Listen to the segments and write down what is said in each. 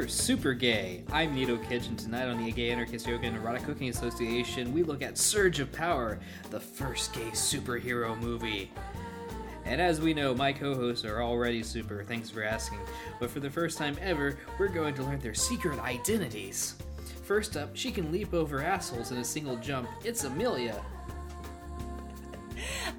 We're super gay. I'm Nito Kitch, and tonight on the Gay Anarchist Yoga and Erotic Cooking Association, we look at Surge of Power, the first gay superhero movie. And as we know, my co hosts are already super, thanks for asking. But for the first time ever, we're going to learn their secret identities. First up, she can leap over assholes in a single jump. It's Amelia.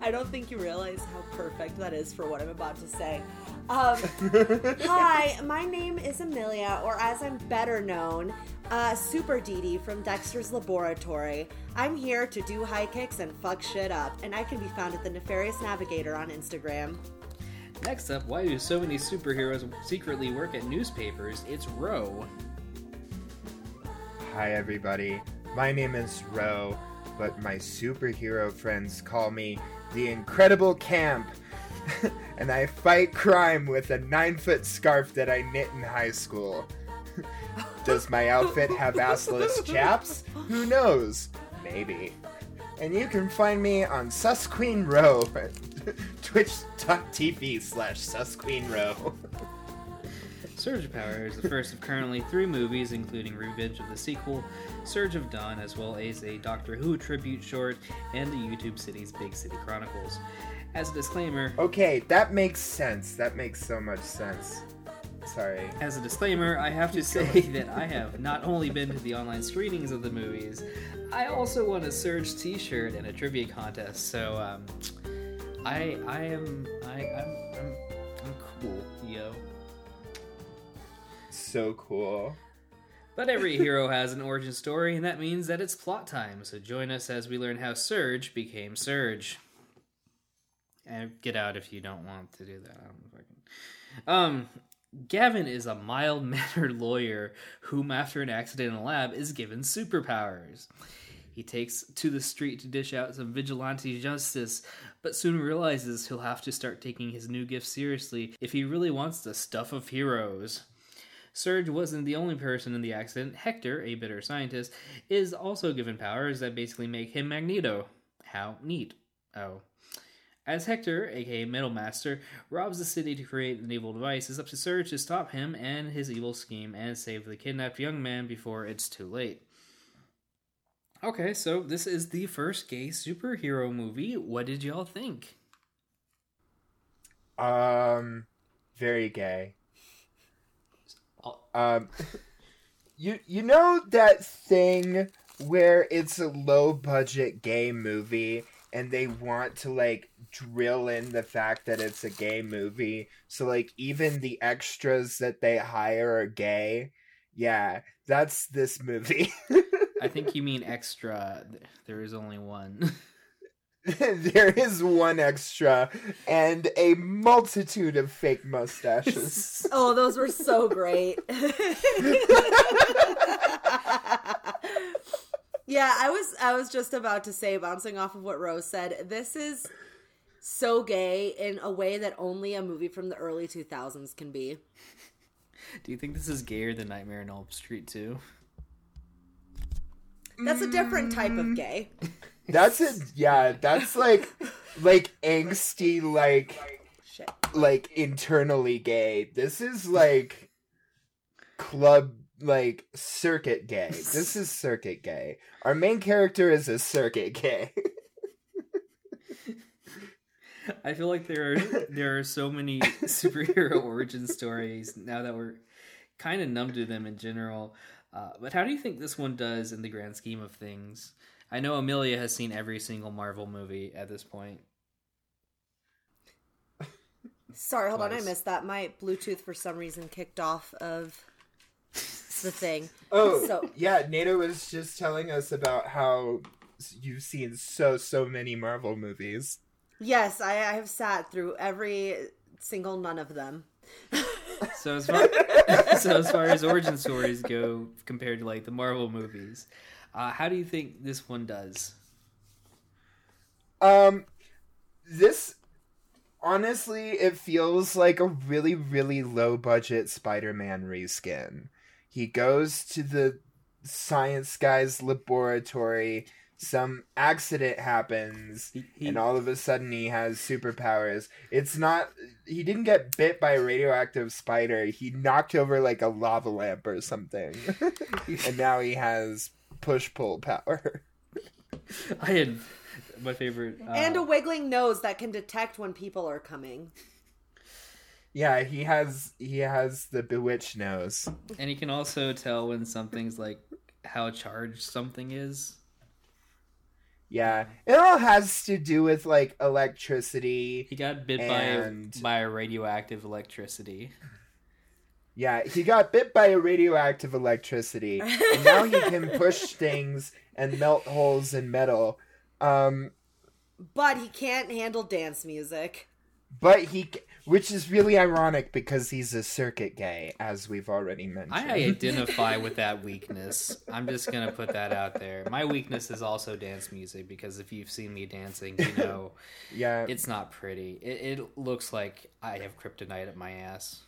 I don't think you realize how perfect that is for what I'm about to say. Um, hi, my name is Amelia, or as I'm better known, uh, Super Dee Dee from Dexter's Laboratory. I'm here to do high kicks and fuck shit up, and I can be found at the Nefarious Navigator on Instagram. Next up, why do so many superheroes secretly work at newspapers? It's Row. Hi, everybody. My name is Row, but my superhero friends call me the Incredible Camp. and I fight crime with a nine foot scarf that I knit in high school. Does my outfit have assless chaps? Who knows? Maybe. And you can find me on Susqueen Row, twitch.tv slash Susqueen Row. Surge of Power is the first of currently three movies, including Revenge of the sequel, Surge of Dawn, as well as a Doctor Who tribute short, and the YouTube City's Big City Chronicles. As a disclaimer, Okay, that makes sense. That makes so much sense. Sorry. as a disclaimer, I have to say that I have not only been to the online screenings of the movies, I also won a Surge T-shirt and a trivia contest. So, um, I I am I I'm So cool. But every hero has an origin story, and that means that it's plot time. So join us as we learn how Surge became Surge. And get out if you don't want to do that. I don't fucking... Um, Gavin is a mild mannered lawyer whom, after an accident in a lab, is given superpowers. He takes to the street to dish out some vigilante justice, but soon realizes he'll have to start taking his new gift seriously if he really wants the stuff of heroes. Surge wasn't the only person in the accident. Hector, a bitter scientist, is also given powers that basically make him Magneto. How neat. Oh. As Hector, aka Metal Master, robs the city to create an evil device, it's up to Surge to stop him and his evil scheme and save the kidnapped young man before it's too late. Okay, so this is the first gay superhero movie. What did y'all think? Um, very gay. Um, you you know that thing where it's a low budget gay movie and they want to like drill in the fact that it's a gay movie, so like even the extras that they hire are gay. Yeah, that's this movie. I think you mean extra. There is only one. there is one extra and a multitude of fake mustaches. Oh, those were so great. yeah, I was I was just about to say bouncing off of what Rose said, this is so gay in a way that only a movie from the early 2000s can be. Do you think this is gayer than Nightmare on Elm Street too? That's a different type of mm. gay. That's a yeah, that's like like angsty like Shit. like internally gay. This is like club like circuit gay. This is circuit gay. Our main character is a circuit gay. I feel like there are there are so many superhero origin stories now that we're kind of numb to them in general. Uh, but how do you think this one does in the grand scheme of things? I know Amelia has seen every single Marvel movie at this point. Sorry, hold on, I missed that. My Bluetooth for some reason kicked off of the thing. Oh, So- yeah, Nato was just telling us about how you've seen so so many Marvel movies. Yes, I, I have sat through every single none of them. So as far so as far as origin stories go, compared to like the Marvel movies, uh, how do you think this one does? Um, this honestly, it feels like a really, really low budget Spider-Man reskin. He goes to the science guy's laboratory, some accident happens He, he, and all of a sudden he has superpowers. It's not he didn't get bit by a radioactive spider. He knocked over like a lava lamp or something. and now he has push pull power. I had my favorite. Uh, and a wiggling nose that can detect when people are coming. Yeah, he has he has the bewitched nose. and he can also tell when something's like how charged something is. Yeah. It all has to do with like electricity. He got bit And- by by radioactive electricity. Yeah, he got bit by a radioactive electricity, and now he can push things and melt holes in metal. Um, But he can't handle dance music. but he, which is really ironic because he's a circuit gay, as we've already mentioned. I identify with that weakness. I'm just gonna put that out there. My weakness is also dance music because if you've seen me dancing, you know yeah, it's not pretty. It, it looks like I have kryptonite at my ass.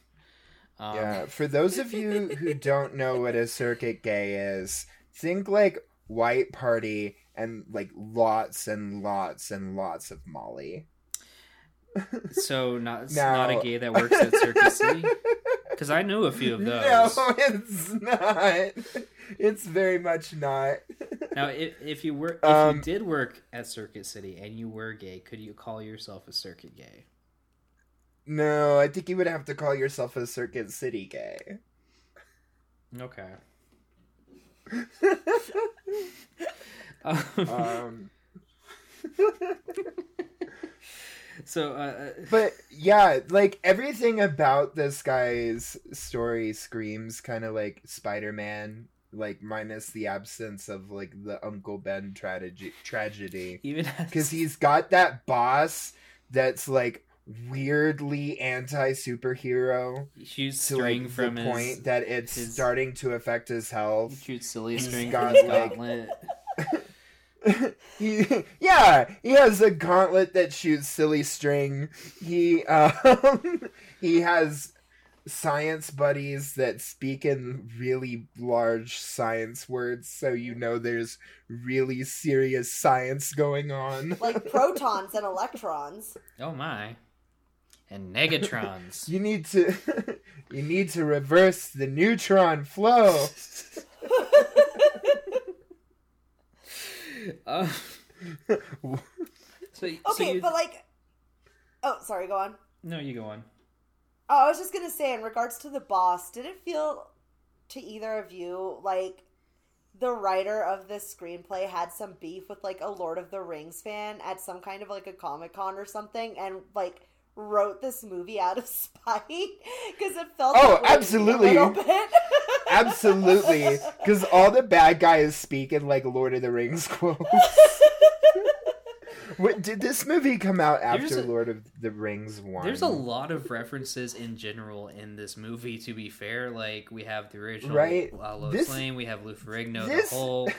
Um, yeah. For those of you who don't know what a circuit gay is, think like white party and like lots and lots and lots of Molly. So not it's Now- not a gay that works at Circuit City because I know a few of those. No, it's not. It's very much not. Now, if, if you were if Um, you did work at Circuit City and you were gay, could you call yourself a circuit gay? No, I think you would have to call yourself a Circuit City gay. Okay. Um, so, uh, but yeah, like everything about this guy's story screams kind of like Spider-Man, like minus the absence of like the Uncle Ben tragedy. Tragedy, even because he's got that boss that's like weirdly anti-superhero he shoots to string like from the his point that it's his- starting to affect his health. he shoots silly string got, from his gauntlet. he yeah he has a gauntlet that shoots silly string he um he has science buddies that speak in really large science words so you know there's really serious science going on Like protons and electrons. Oh my! And negatrons. you need to you need to reverse the neutron flow Uh, so, so Okay, you, but like Oh, sorry, go on. no, you go on. Oh, I was just gonna say, in regards to the boss, did it feel to either of you like the writer of this screenplay had some beef with like a Lord of the Rings fan at some kind of like a Comic Con or something, and like wrote this movie out of spite because it felt Oh, that way to me absolutely. a bit. absolutely because all the bad guys speak in like lord of the rings quotes What, did this movie come out after a- Lord of the Rings one? There's a lot of references in general in this movie. To be fair, like we have the original Right. uh, Lois This- Lane, we have Lou Ferrigno, this- the whole.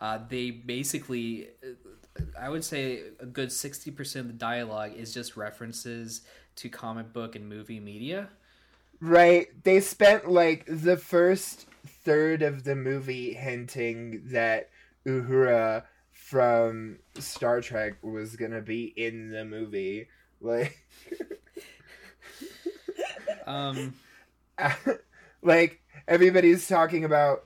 Uh, they basically, uh, I would say, a good sixty percent of the dialogue is just references to comic book and movie media. Right. They spent like the first third of the movie hinting that Uhura from Star Trek was gonna be in the movie. Like, Um, like everybody's talking about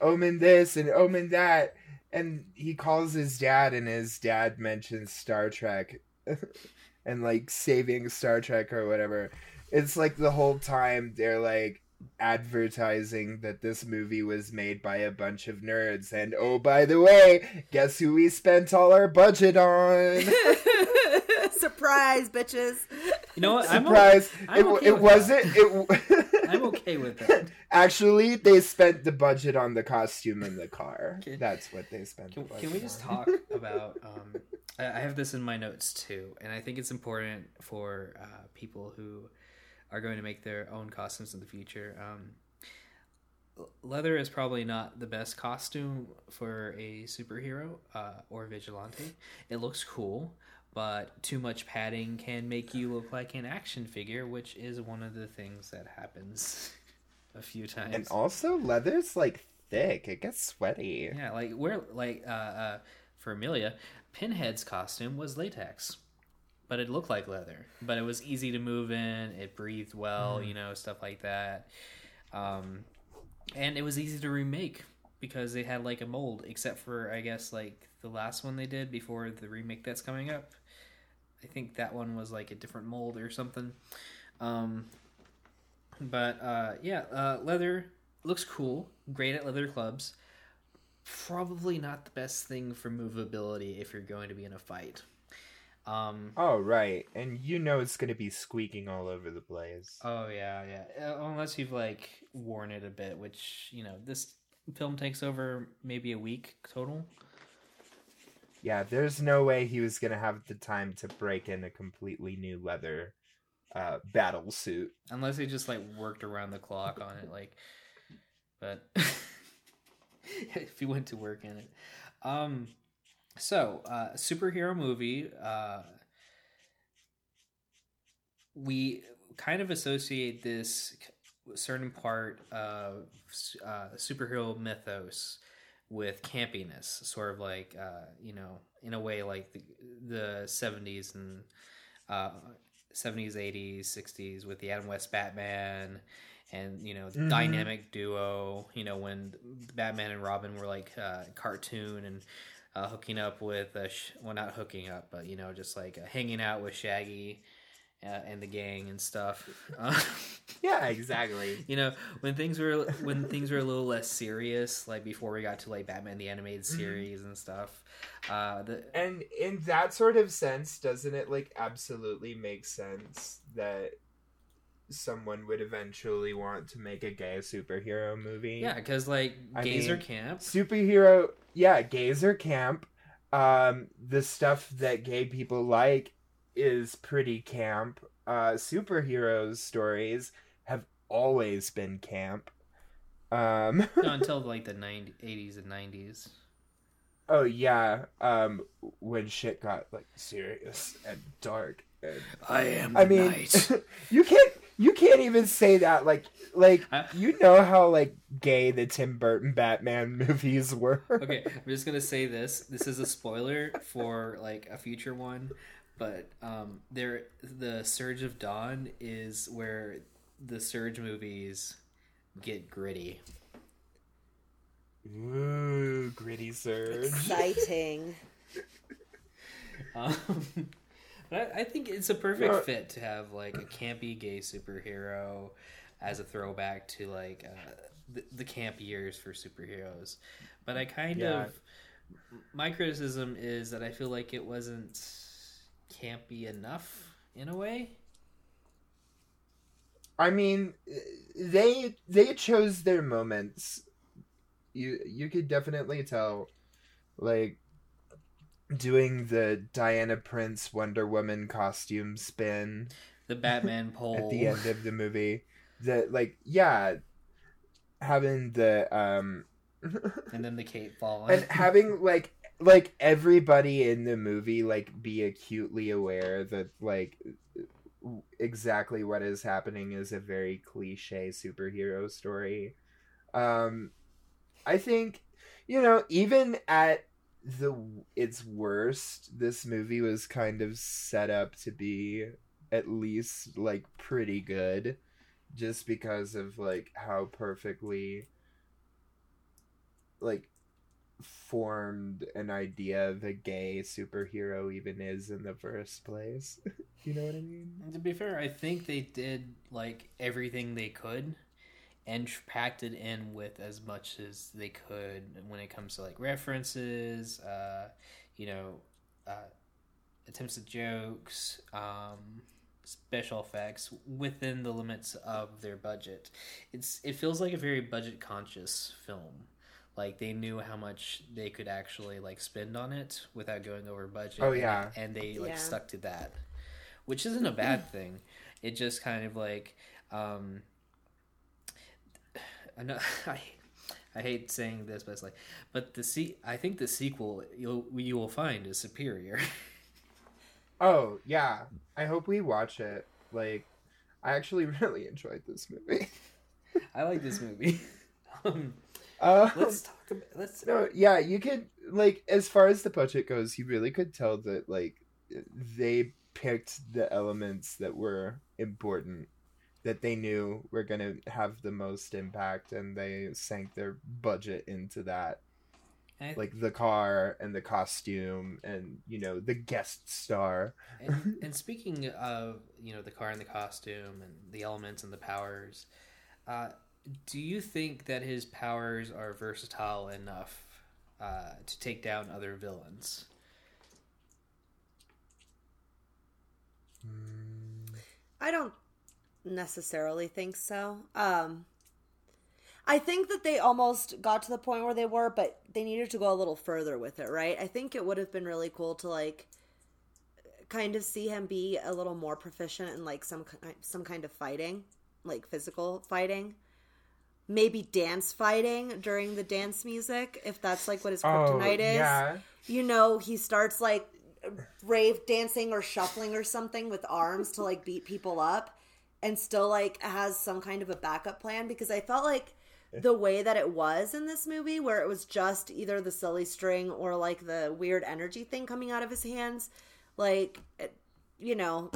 Omen this and Omen that, and he calls his dad, and his dad mentions Star Trek, and like saving Star Trek or whatever. It's like the whole time they're like advertising that this movie was made by a bunch of nerds, and oh by the way, guess who we spent all our budget on? Surprise, bitches! you know what? I'm o- Surprise! I'm it okay it with wasn't. It. I'm okay with that. Actually, they spent the budget on the costume and the car. Okay. That's what they spent. Can, the can we budget just on. talk about? Um, I I have this in my notes too, and I think it's important for uh, people who are going to make their own costumes in the future. Um, leather is probably not the best costume for a superhero uh, or vigilante. It looks cool, but too much padding can make you look like an action figure, which is one of the things that happens a few times. And also, leather's like thick. It gets sweaty. Yeah, like we're like uh, uh for Amelia, Pinhead's costume was latex, but it looked like leather. But it was easy to move in. It breathed well, you know, stuff like that. Um, and it was easy to remake because they had like a mold, except for I guess like the last one they did before the remake that's coming up. I think that one was like a different mold or something. Um, but uh, yeah, uh, leather looks cool. Great at leather clubs. Probably not the best thing for movability if you're going to be in a fight. Um, Oh right, and you know it's gonna be squeaking all over the place. oh yeah, yeah. Uh, unless you've like worn it a bit, which you know this film takes over maybe a week total. Yeah, there's no way he was gonna have the time to break in a completely new leather uh, battle suit. unless he just like worked around the clock on it like but if you went to work in it um so uh superhero movie uh we kind of associate this certain part of uh, superhero mythos with campiness sort of like uh, you know in a way like the, the 70s and uh, 70s 80s 60s with the adam west batman and you know the Mhm. dynamic duo you know when batman and robin were like uh, cartoon and uh, hooking up with uh, sh- well not hooking up but you know just like uh, hanging out with shaggy uh, and the gang and stuff uh, Yeah, exactly. you know when things were when things were a little less serious like before we got to like batman the animated Mhm. series and stuff uh the And in that sort of sense, doesn't it like absolutely make sense that someone would eventually want to make a gay superhero movie? yeah because like I gays are mean, camp superhero yeah gays are camp um the stuff that gay people like is pretty camp. Uh superheroes stories have always been camp. Um no, until like the 90, 80s and 90s oh yeah um when shit got like serious and dark and i am i mean you can't you can't even say that like like I- you know how like gay the tim burton batman movies were. Okay i'm just gonna say this. This is a spoiler for like a future one but um there the surge of dawn is where the surge movies get gritty Ooh, gritty surge. Exciting. um, but I, I think it's a perfect Uh, fit to have like a campy gay superhero as a throwback to like uh, the, the camp years for superheroes but i kind Yeah. of my criticism is that i feel like it wasn't campy enough in a way I mean, they they chose their moments. You you could definitely tell, like, doing the Diana Prince Wonder Woman costume spin the batman pole at the end of the movie. That like yeah, having the um and then the cape falling and having like like everybody in the movie like be acutely aware that like exactly what is happening is a very cliche superhero story. Um i think you know even at the its worst this movie was kind of set up to be at least like pretty good just because of like how perfectly like formed an idea of a gay superhero even is in the first place. you know what I mean? to be fair i think they did like everything they could and packed it in with as much as they could when it comes to like references uh you know uh attempts at jokes um special effects within the limits of their budget it's it feels like a very budget conscious film like they knew how much they could actually like spend on it without going over budget Oh, and- yeah. and they like Yeah. stuck to that which isn't a bad thing it just kind of like um I know I I hate saying this, but it's like, but the se- I think the sequel you'll you will find is superior. Oh, yeah. I hope we watch it. Like I actually really enjoyed this movie. I like this movie. Um, Uh, let's talk about let's no, yeah, you could like as far as the budget goes, you really could tell that like they picked the elements that were important that they knew were going to have the most impact and they sank their budget into that. I- like the car and the costume and you know the guest star. And, and speaking of you know the car and the costume and the elements and the powers uh, do you think that his powers are versatile enough uh, to take down other villains I don't necessarily think so. Um I think that they almost got to the point where they were, but they needed to go a little further with it, right? I think it would have been really cool to like kind of see him be a little more proficient in like some some kind of fighting, like physical fighting. Maybe dance fighting during the dance music, if that's like what his oh, kryptonite is. Oh, yeah. You know, he starts like rave dancing or shuffling or something with arms to like beat people up and still like has some kind of a backup plan because I felt like the way that it was in this movie where it was just either the silly string or like the weird energy thing coming out of his hands like it, you know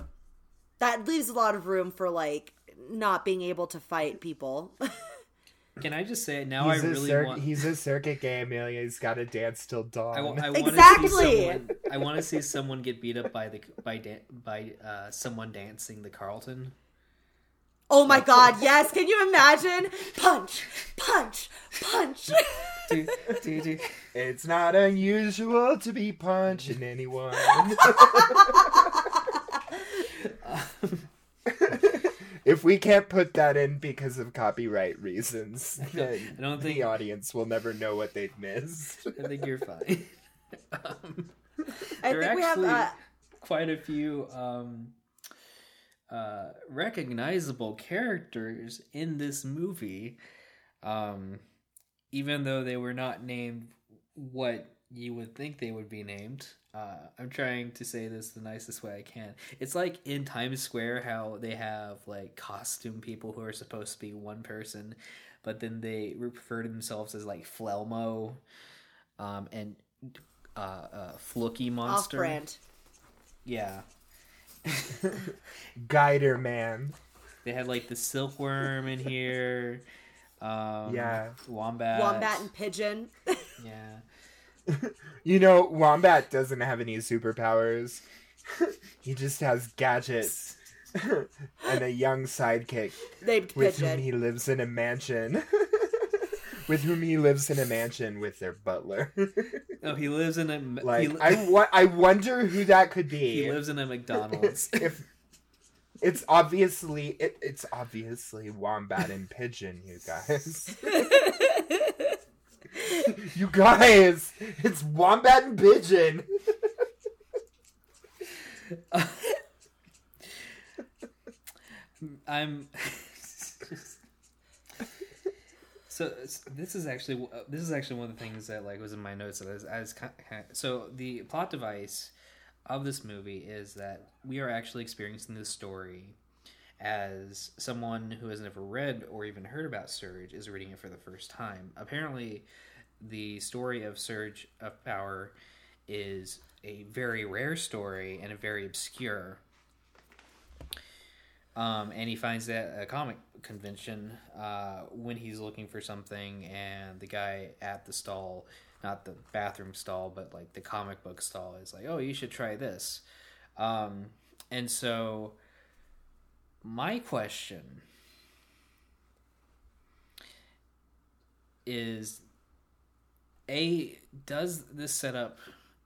that leaves a lot of room for like not being able to fight people can i just say now he's, i a really cir- want he's a circuit gay Amelia. He's got to dance till dawn. I, I want Exactly. to see someone. I want to see someone get beat up by the by dan- by uh, someone dancing the Carlton. oh my god yes can you imagine punch punch punch Do, do, do. It's not unusual to be punching anyone. if we can't put that in because of copyright reasons, then I don't think- the audience will never know what they've missed. I think you're fine. um, I There think we have actually- uh, quite a few um, uh, recognizable characters in this movie, um, even though they were not named what you would think they would be named. Uh, I'm trying to say this the nicest way I can. It's like in Times Square how they have like costume people who are supposed to be one person, but then they refer to themselves as like Flelmo um, and uh, uh, Fluky off Monster. brand. Yeah. Guider man. They had like the silkworm in here. Um, Yeah. Wombat. Wombat and pigeon. Yeah. You know, Wombat doesn't have any superpowers. he just has gadgets and a young sidekick Named with whom he lives in a mansion. with whom he lives in a mansion with their butler. Oh, he lives in a. like li- I, wa- I wonder who that could be. he lives in a McDonald's. if it's obviously it, it's obviously wombat and pigeon, you guys. you guys, it's wombat and pigeon. I'm. so this is actually uh, this is actually one of the things that like was in my notes that I was, I was kind of, so the plot device of this movie is that we are actually experiencing this story as someone who has never read or even heard about Surge is reading it for the first time. Apparently, the story of Surge of Power is a very rare story and a very obscure. Um, and he finds that a comic convention uh, when he's looking for something, and the guy at the stall, not the bathroom stall, but like the comic book stall, is like, "Oh, you should try this." Um, and so, my question is: A, does this setup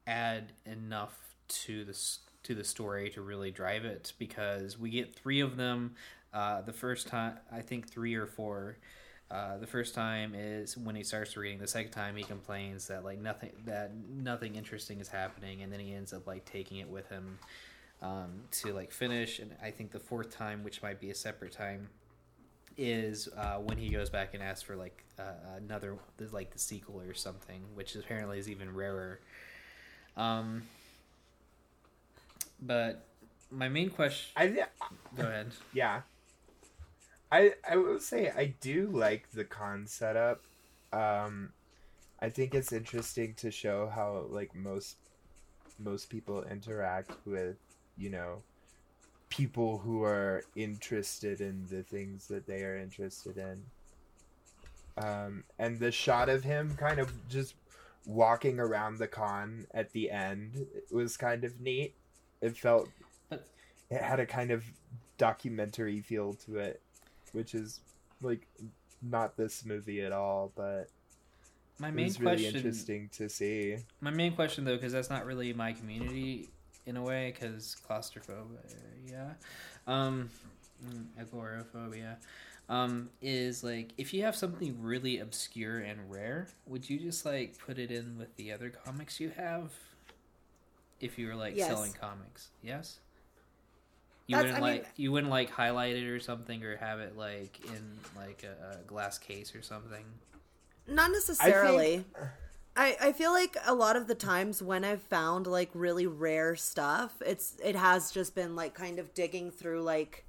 add enough to this to the story to really drive it? Because we get three of them. Uh, the first time, I think three or four. Uh, the first time is when he starts reading. The second time, he complains that like nothing that nothing interesting is happening, and then he ends up like taking it with him um, to like finish. And I think the fourth time, which might be a separate time, is uh, when he goes back and asks for like uh, another like the sequel or something, which apparently is even rarer. Um, but my main question. I Go ahead. yeah. I I will say I do like the con setup um, I think it's interesting to show how like most most people interact with you know people who are interested in the things that they are interested in. Um, and the shot of him kind of just walking around the con at the end was kind of neat. It felt it had a kind of documentary feel to it, which is like not this movie at all, but My it main was really question interesting to see. My main question, though, because that's not really my community in a way, because claustrophobia, yeah. um, mm, agoraphobia, um, is like if you have something really obscure and rare, would you just like put it in with the other comics you have? If you were like Yes. selling comics, yes. You That's- wouldn't I mean- like you wouldn't like highlight it or something, or have it like in like a, a glass case or something. Not necessarily. I, I feel like a lot of the times when I've found like really rare stuff, it's it has just been like kind of digging through like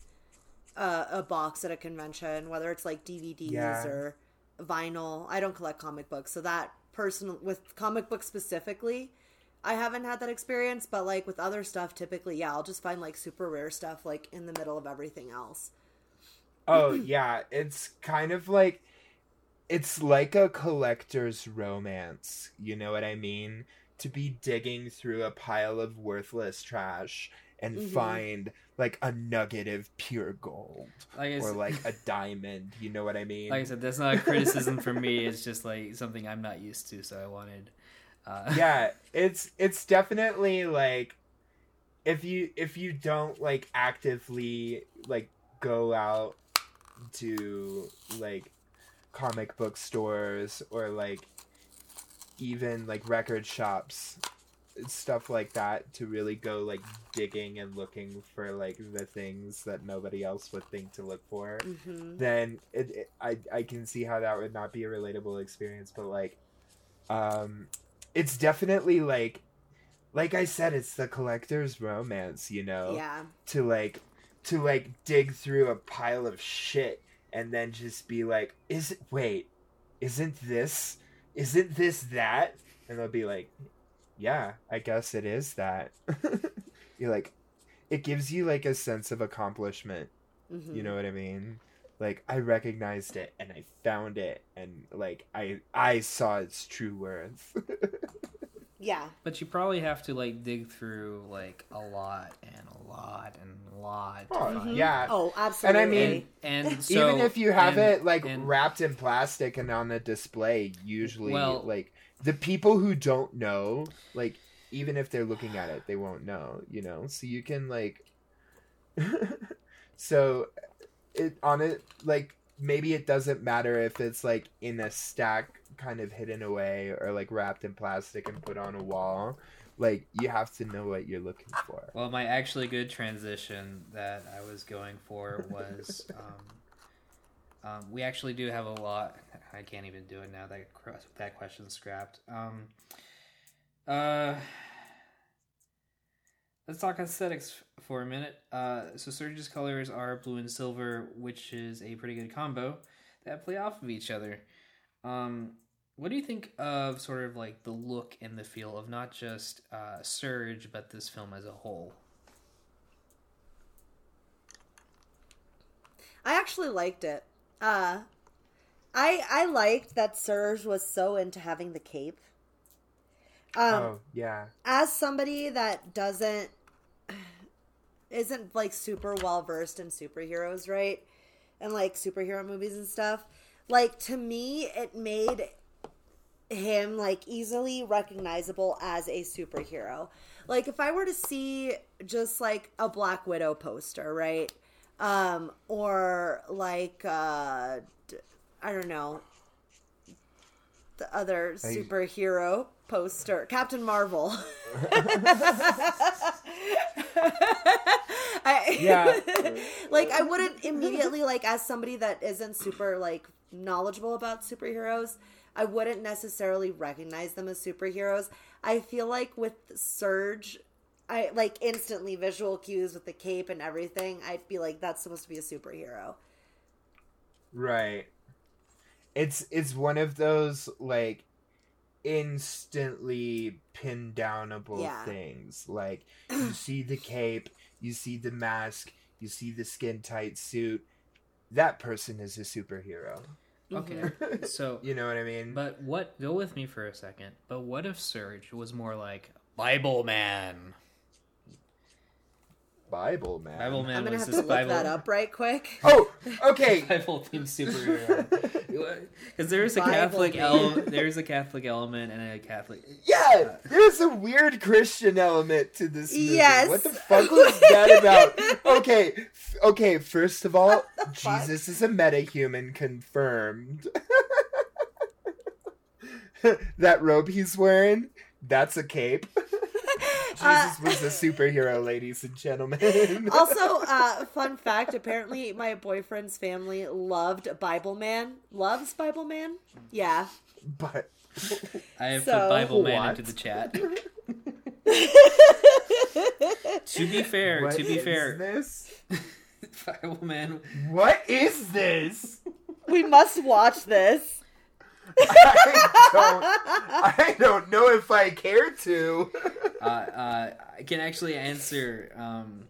a, a box at a convention, whether it's like DVDs Yeah. or vinyl. I don't collect comic books, so that person with comic books specifically, I haven't had that experience. But like with other stuff, typically, yeah, I'll just find like super rare stuff like in the middle of everything else. Oh yeah, it's kind of like it's like a collector's romance. You know what I mean? To be digging through a pile of worthless trash and Mhm. find like a nugget of pure gold Like or like a diamond. You know what I mean? like I said, that's not a criticism for me. It's just like something I'm not used to, so I wanted. Uh, yeah, it's it's definitely like if you if you don't like actively like go out to like comic book stores or like even like record shops stuff like that to really go like digging and looking for like the things that nobody else would think to look for hmm then it, it I I can see how that would not be a relatable experience, but like, um, it's definitely like, like I said, it's the collector's romance, you know, Yeah. to like, to like dig through a pile of shit and then just be like, is it wait, isn't this, isn't this that? And they'll be like, yeah, I guess it is that. You're like, it gives you like a sense of accomplishment. hmm You know what I mean? Like I recognized it and I found it and like I I saw its true worth. Yeah. But you probably have to like dig through like a lot and a lot and a lot. to Oh, find- yeah. Mm-hmm. Oh, absolutely. And I mean, and, and so, Even if you have and- it like and- wrapped in plastic and on a display, usually Well- like the people who don't know, like even if they're looking at it, they won't know, you know? So you can like So it on it like maybe it doesn't matter if it's like in a stack kind of hidden away or like wrapped in plastic and put on a wall. Like you have to know what you're looking for. Well, my actually good transition that I was going for was um, um, we actually do have a lot. I can't even do it now. That that question's scrapped. Um, uh, let's talk aesthetics for a minute. Uh, so Surge's colors are blue and silver, which is a pretty good combo that play off of each other. Um, what do you think of sort of like the look and the feel of not just uh, Surge, but this film as a whole? I actually liked it. Uh I I liked that Surge was so into having the cape. Um oh yeah. as somebody that doesn't isn't like super well versed in superheroes, right? And like superhero movies and stuff. Like to me it made him like easily recognizable as a superhero. Like if I were to see just like a Black Widow poster, right? Um or like uh I don't know the other superhero poster, Captain Marvel. I, Yeah. like I wouldn't immediately like as somebody that isn't super like knowledgeable about superheroes, I wouldn't necessarily recognize them as superheroes. I feel like with Surge, I like instantly visual cues with the cape and everything. I'd be like, that's supposed to be a superhero. Right. it's it's one of those like instantly pin downable Yeah. things. Like you see the cape, you see the mask, you see the skin tight suit. That person is a superhero. Okay, mm-hmm. so you know what I mean? but what? Go with me for a second. But what if Surge was more like Bible Man? Bible man. Bible Man I'm gonna was have to this look Bible that up right quick. Oh, okay. Bible themed superhero. Because there's a Bible Catholic man. element, there's a Catholic element and a Catholic. Yeah, there's a weird Christian element to this movie. Yes. What the fuck was that about? Okay, f- okay. First of all, fuck? Jesus is a metahuman, confirmed. that robe he's wearing, that's a cape. Jesus Uh, was a superhero, ladies and gentlemen. also, uh, fun fact: apparently, my boyfriend's family loved Bible Man. Loves Bible Man. Yeah. but I have So- put Bible Man What? into the chat. to be fair, what to be is fair, this? Bible Man. What is this? we must watch this. I don't. I don't know if I care to. Uh, uh, I can actually answer. Um,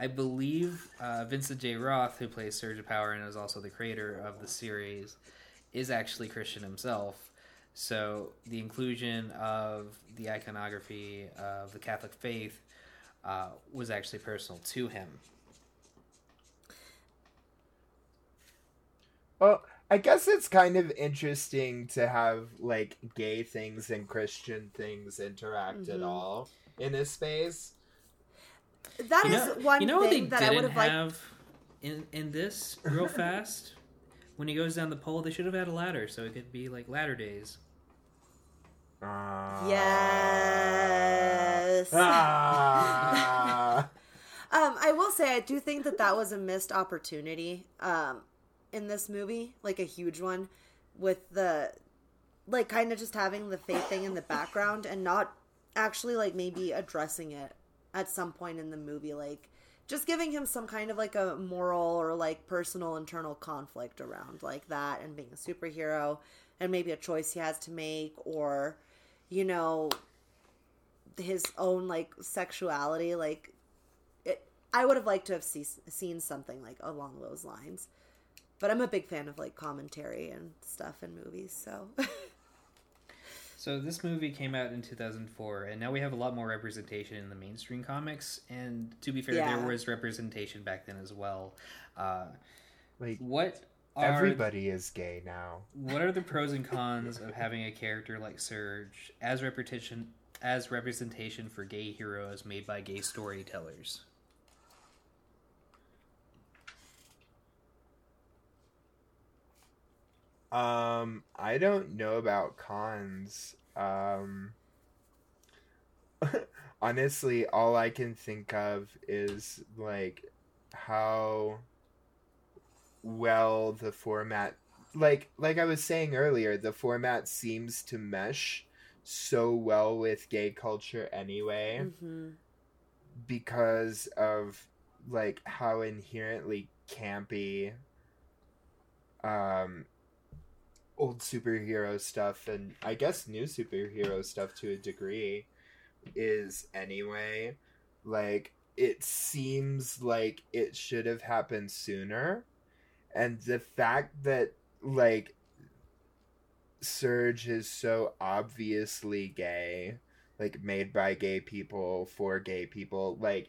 I believe uh, Vincent J. Roth, who plays Surge of Power and is also the creator of the series, is actually Christian himself. So the inclusion of the iconography of the Catholic faith uh, was actually personal to him. Well, I guess it's kind of interesting to have like gay things and Christian things interact at Mhm. all in this space. That you is know, one you know what they thing that I would have liked. have in in this real fast. when he goes down the pole, they should have had a ladder so it could be like ladder days. Uh, Yes. Ah. Um, I will say I do think that that was a missed opportunity um, in this movie, like a huge one, with the like kind of just having the faith thing in the background and not actually like maybe addressing it at some point in the movie, like just giving him some kind of like a moral or like personal internal conflict around like that and being a superhero and maybe a choice he has to make or you know his own like sexuality like it, i would have liked to have see, seen something like along those lines but i'm a big fan of like commentary and stuff in movies so So this movie came out in 2004, and now we have a lot more representation in the mainstream comics. And to be fair, Yeah. there was representation back then as well. Uh, like what are everybody is gay now. what are the pros and cons of having a character like Surge as repetition as representation for gay heroes made by gay storytellers? Um, I don't know about cons. Um, honestly, all I can think of is like how well the format like like I was saying earlier, the format seems to mesh so well with gay culture anyway hmm because of like how inherently campy um old superhero stuff and I guess new superhero stuff to a degree is anyway like it seems like it should have happened sooner and the fact that like Surge is so obviously gay like made by gay people for gay people like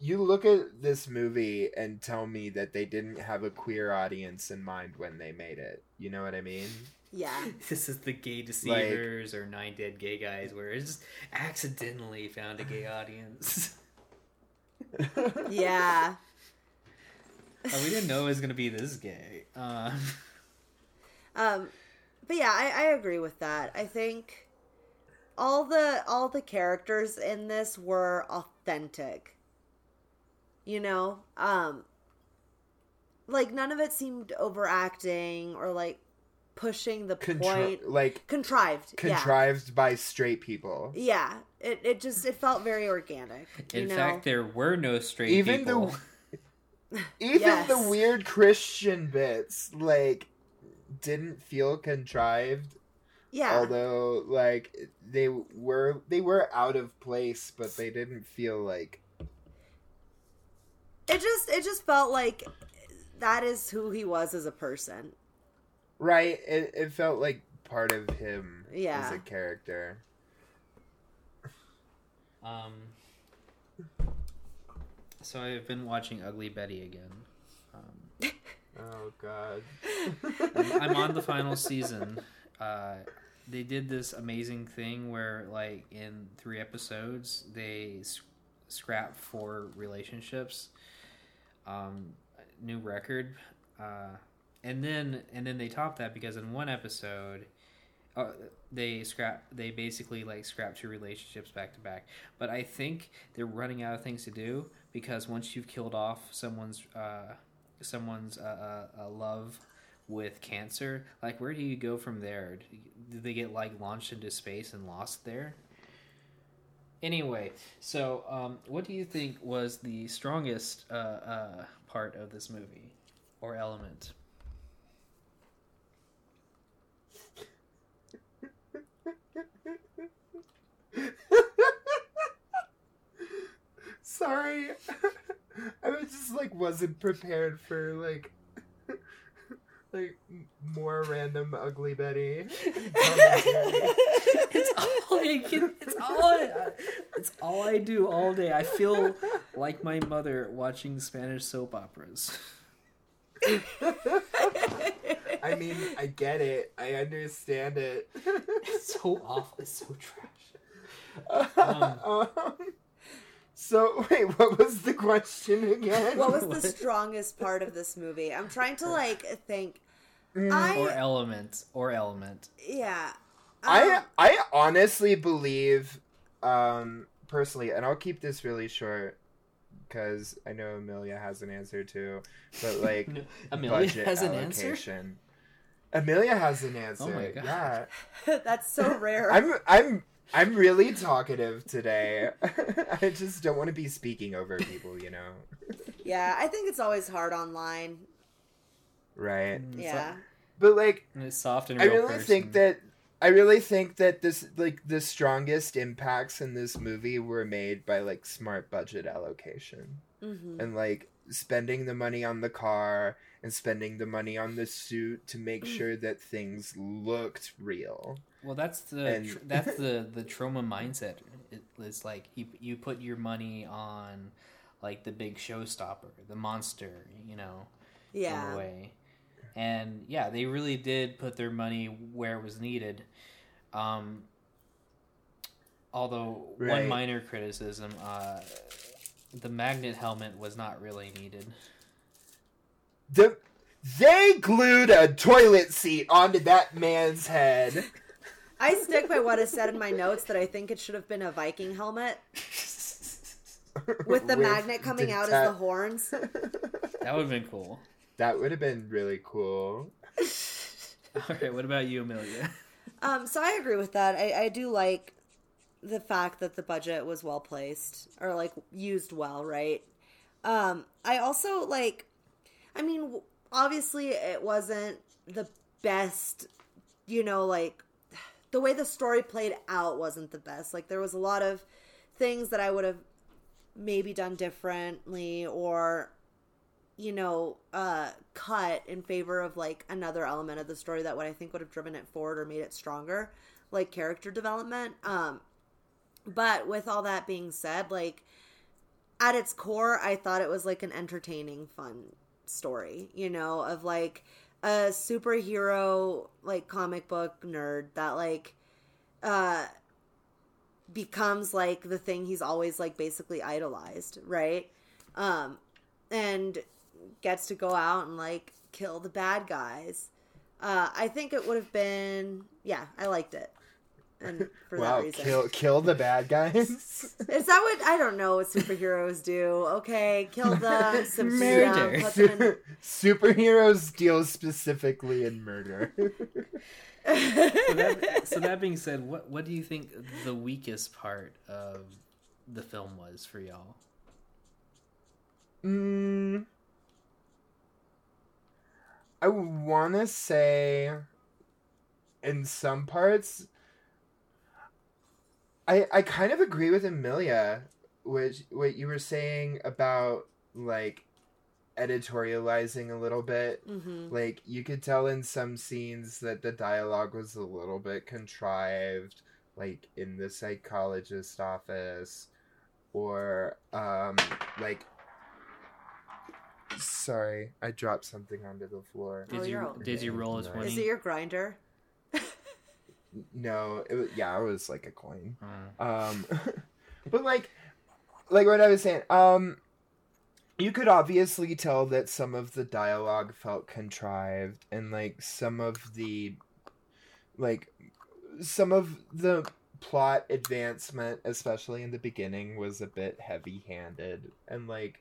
you look at this movie and tell me that they didn't have a queer audience in mind when they made it you know what i mean yeah This is the gay deceivers or nine dead gay guys, where it's just accidentally found a gay audience. yeah oh, we didn't know it was gonna be this gay. Um, Um, but yeah, I, I agree with that. I think all the all the characters in this were authentic. You know, um, like none of it seemed overacting or like pushing the Contri- point. like Contrived, contrived by straight people Yeah, yeah. It it just it felt very organic. You in know, fact, there were no straight Even people. the- even Yes. the weird christian bits like didn't feel contrived. Yeah. Although like they were they were out of place, but they didn't feel like it just it just felt like that is who he was as a person. right. It it felt like part of him Yeah. as a character. Um, so I've been watching Ugly Betty again. Um, Oh god. I'm, I'm on the final season. Uh, they did this amazing thing where, like, in three episodes, they s- scrap four relationships. Um, new record, uh, and then and then they top that because in one episode, uh, they scrap. They basically like scrap two relationships back to back. But I think they're running out of things to do because once you've killed off someone's uh, someone's uh, uh, love with cancer, like where do you go from there? Do they get like launched into space and lost there? Anyway, so um, what do you think was the strongest uh, uh, part of this movie or element? Sorry. I was just like wasn't prepared for like like more random ugly Betty. It's all I can, it's all I, it's all I do all day. I feel like my mother watching Spanish soap operas. I mean, I get it. I understand it. It's so awful. It's so trash. Um, Um, so wait, what was the question again? what was the strongest part of this movie? I'm trying to like think. Mm, I Or element. Or element. yeah. I Um, I honestly believe, um, personally, and I'll keep this really short because I know Amelia has an answer too. But like, Amelia budget has an answer. Amelia has an answer. Oh my God. Yeah, that's so rare. I'm I'm I'm really talkative today. I just don't want to be speaking over people, you know. yeah, I think it's always hard online. Right. Mm, Yeah. But like And it's soft and I real really person. think that I really think that this like the strongest impacts in this movie were made by like smart budget allocation hmm and like spending the money on the car and spending the money on the suit to make sure that things looked real. Well, that's the And- tr- that's the the trauma mindset. It, it's like you you put your money on like the big showstopper, the monster, you know, in Yeah. a way. And yeah, they really did put their money where it was needed. Um, although one minor criticism, uh, the magnet helmet was not really needed. The they glued a toilet seat onto that man's head. I stick by what I said in my notes that I think it should have been a Viking helmet with the magnet coming out as the horns. That would have been cool. That would have been really cool. All right, what about you, Amelia? Um, so I agree with that. I, I do like the fact that the budget was well placed or like used well, right? Um, I also like, I mean, obviously it wasn't the best, you know, like the way the story played out wasn't the best. Like there was a lot of things that I would have maybe done differently or you know, uh, cut in favor of like another element of the story that would I think would have driven it forward or made it stronger, like character development. Um, but with all that being said, like at its core, I thought it was like an entertaining, fun story, you know, of like a superhero, like comic book nerd that like, uh, becomes like the thing he's always like basically idolized, right? Um, and gets to go out and like kill the bad guys. Uh, I think it would have been, yeah, I liked it, and for wow, that reason, kill kill the bad guys. is that what I don't know what superheroes do? Okay, kill them, subdue Murder. them, put them in. Superheroes deal specifically in murder. so, that, so that being said, what what do you think the weakest part of the film was for y'all? mm, I want to say, in some parts, I I kind of agree with Amelia, which what you were saying about like editorializing a little bit. Mm-hmm. Like you could tell in some scenes that the dialogue was a little bit contrived, like in the psychologist office, or um like. Sorry, I dropped something onto the floor. Oh, Did you're you did you roll a Nice. twenty? Is it your grinder? No, it was, yeah, it was like a coin. Oh. Um, but like, like what I was saying, um, you could obviously tell that some of the dialogue felt contrived, and like some of the, like, some of the plot advancement, especially in the beginning, was a bit heavy-handed, and like,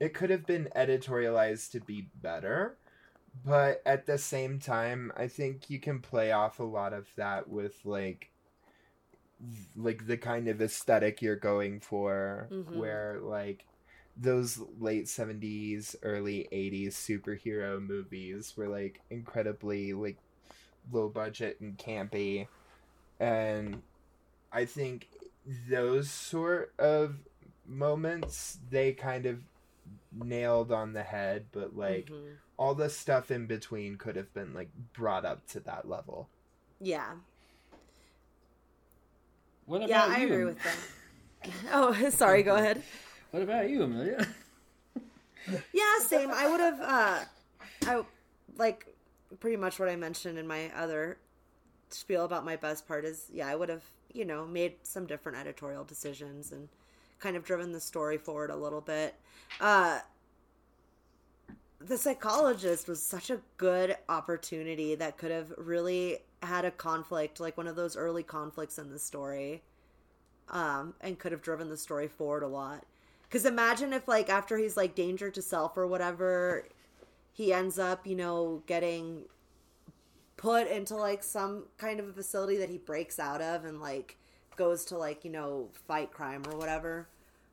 it could have been editorialized to be better. But at the same time, I think you can play off a lot of that with like like the kind of aesthetic you're going for Mhm. where like those late 70s early 80s superhero movies were like incredibly like low budget and campy and i think those sort of moments they kind of nailed on the head but like Mhm. All the stuff in between could have been like brought up to that level yeah, What about yeah, I you? agree with that. Oh, sorry. Go ahead. What about you, Amelia? Yeah, same. I would have, uh, I like pretty much what I mentioned in my other spiel about my best part is, yeah, I would have, you know, made some different editorial decisions and kind of driven the story forward a little bit. Uh, the psychologist was such a good opportunity that could have really had a conflict, like one of those early conflicts in the story, um, and could have driven the story forward a lot. Because imagine if, like, after he's like danger to self or whatever, he ends up, you know, getting put into like some kind of a facility that he breaks out of and like goes to like you know fight crime or whatever.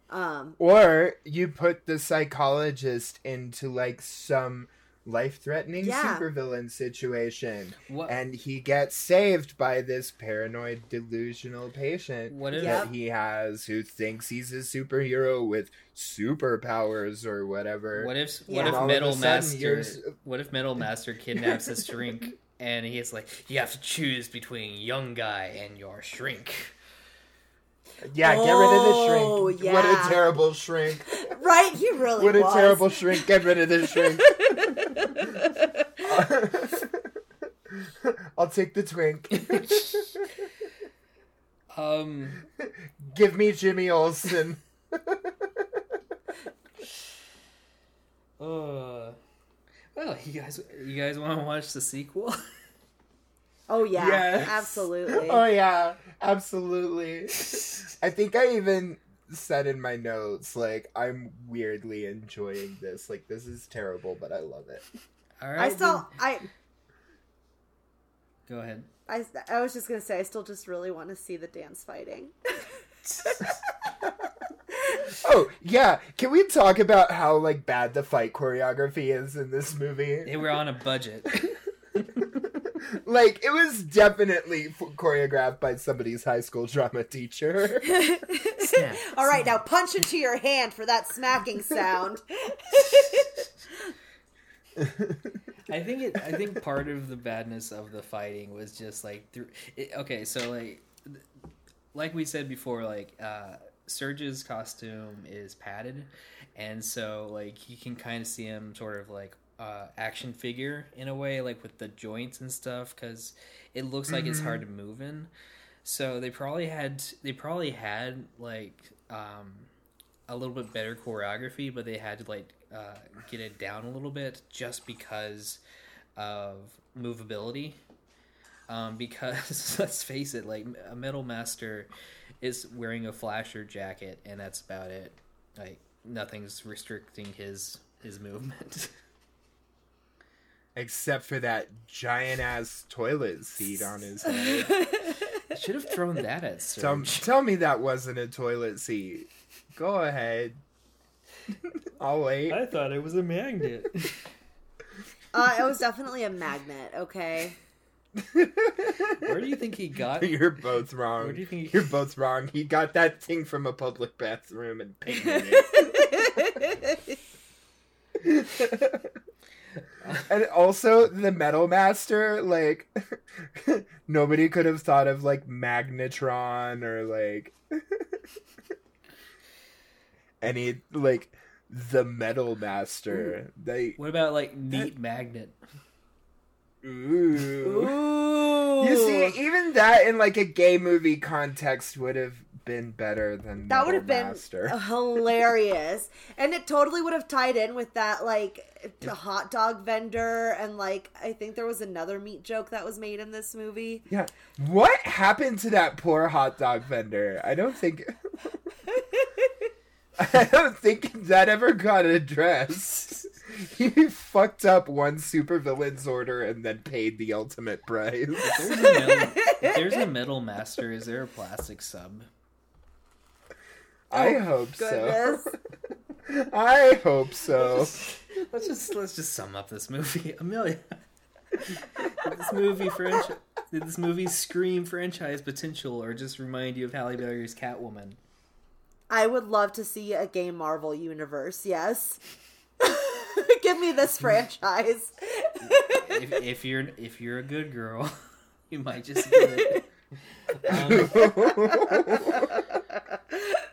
Um, Or you put the psychologist into like some life threatening Yeah. supervillain situation What? and he gets saved by this paranoid delusional patient What if? Yep. that he has who thinks he's a superhero with superpowers or whatever. What if? Yeah. What if all Metal Master? you're What if Metal Master kidnaps a shrink and he's like, "You have to choose between young guy and your shrink." Yeah, get rid of the Oh, shrink. What a terrible shrink. right? He really What a terrible shrink. Get rid of the shrink. I'll take the twink. Um. Give me Jimmy Olsen. Uh. Well, you guys, you guys want to watch the sequel? Oh yeah, Yes. absolutely. Oh yeah, absolutely. I think I even said in my notes like I'm weirdly enjoying this. Like this is terrible, but I love it. All right. I still, I. Go ahead. I, I was just gonna say, I still just really want to see the dance fighting. Oh yeah, can we talk about how like bad the fight choreography is in this movie? They were on a budget. like it was definitely choreographed by somebody's high school drama teacher. Snap. All right, now punch into your hand for that smacking sound. I think it. I think part of the badness of the fighting was just like through. It, okay, so like, like we said before, like uh, Surge's costume is padded, and so like you can kind of see him sort of like uh, action figure in a way, like with the joints and stuff, because it looks like it's hard to move in. So they probably had they probably had like um, a little bit better choreography, but they had to like uh, get it down a little bit just because of movability. Um, because let's face it, like a Metal Master is wearing a flasher jacket, and that's about it. Like nothing's restricting his his movement. Except for that giant ass toilet seat on his head. I should have thrown that at tell, tell me that wasn't a toilet seat. Go ahead. I'll wait. I thought it was a magnet. Uh, it was definitely a magnet. Okay. Where do you think he got? You're both wrong. Where do you think he- You're both wrong. He got that thing from a public bathroom and painted it. And also the Metal Master, like nobody could have thought of like Magnetron or like any like the Metal Master. They What about like neat magnet? ooh. Ooh. You see, even that in like a gay movie context would have been better than that would Metal have been Master. hilarious, and it totally would have tied in with that like the hot dog vendor, and like I think there was another meat joke that was made in this movie. Yeah. What happened to that poor hot dog vendor? I don't think I don't think that ever got addressed. He fucked up one supervillain's order and then paid the ultimate price. If there's, a metal, if there's a metal master, is there a plastic sub? I hope so. I hope so. Let's just let's just sum up this movie. Amelia, did this movie franchise did this movie scream franchise potential, or just remind you of Halle Berry's Catwoman? I would love to see a gay Marvel universe. Yes. Give me this franchise. If, if you're if you're a good girl, you might just get it. Um,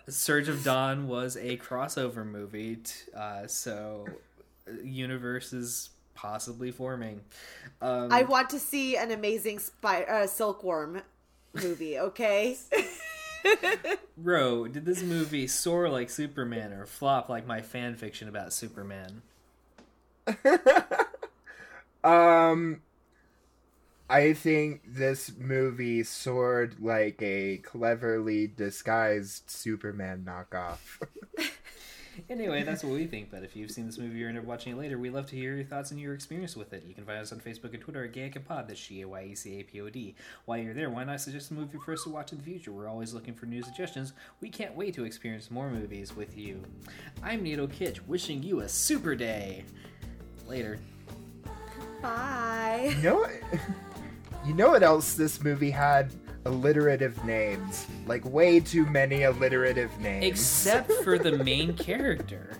Surge of Dawn was a crossover movie, t- uh, so uh, universe is possibly forming. Um, I want to see an amazing spy- uh, silkworm movie. Okay. Row, did this movie soar like Superman or flop like my fan fiction about Superman? um I think this movie soared like a cleverly disguised Superman knockoff. Anyway, that's what we think. But if you've seen this movie or end up watching it later, we'd love to hear your thoughts and your experience with it. You can find us on Facebook and Twitter at GAYECAPod. That's G A Y E C A P O D. While you're there, why not suggest a movie for us to watch in the future? We're always looking for new suggestions. We can't wait to experience more movies with you. I'm Nato Kitch, wishing you a super day. Later. Bye. You know what? You know what else this movie had? Alliterative names. Like, way too many alliterative names. Except for the main character.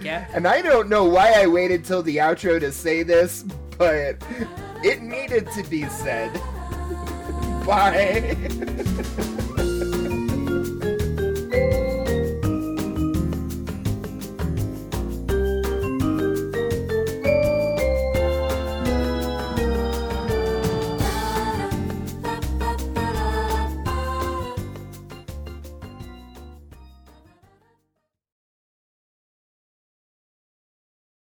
Yeah. And I don't know why I waited till the outro to say this, but it needed to be said. Bye.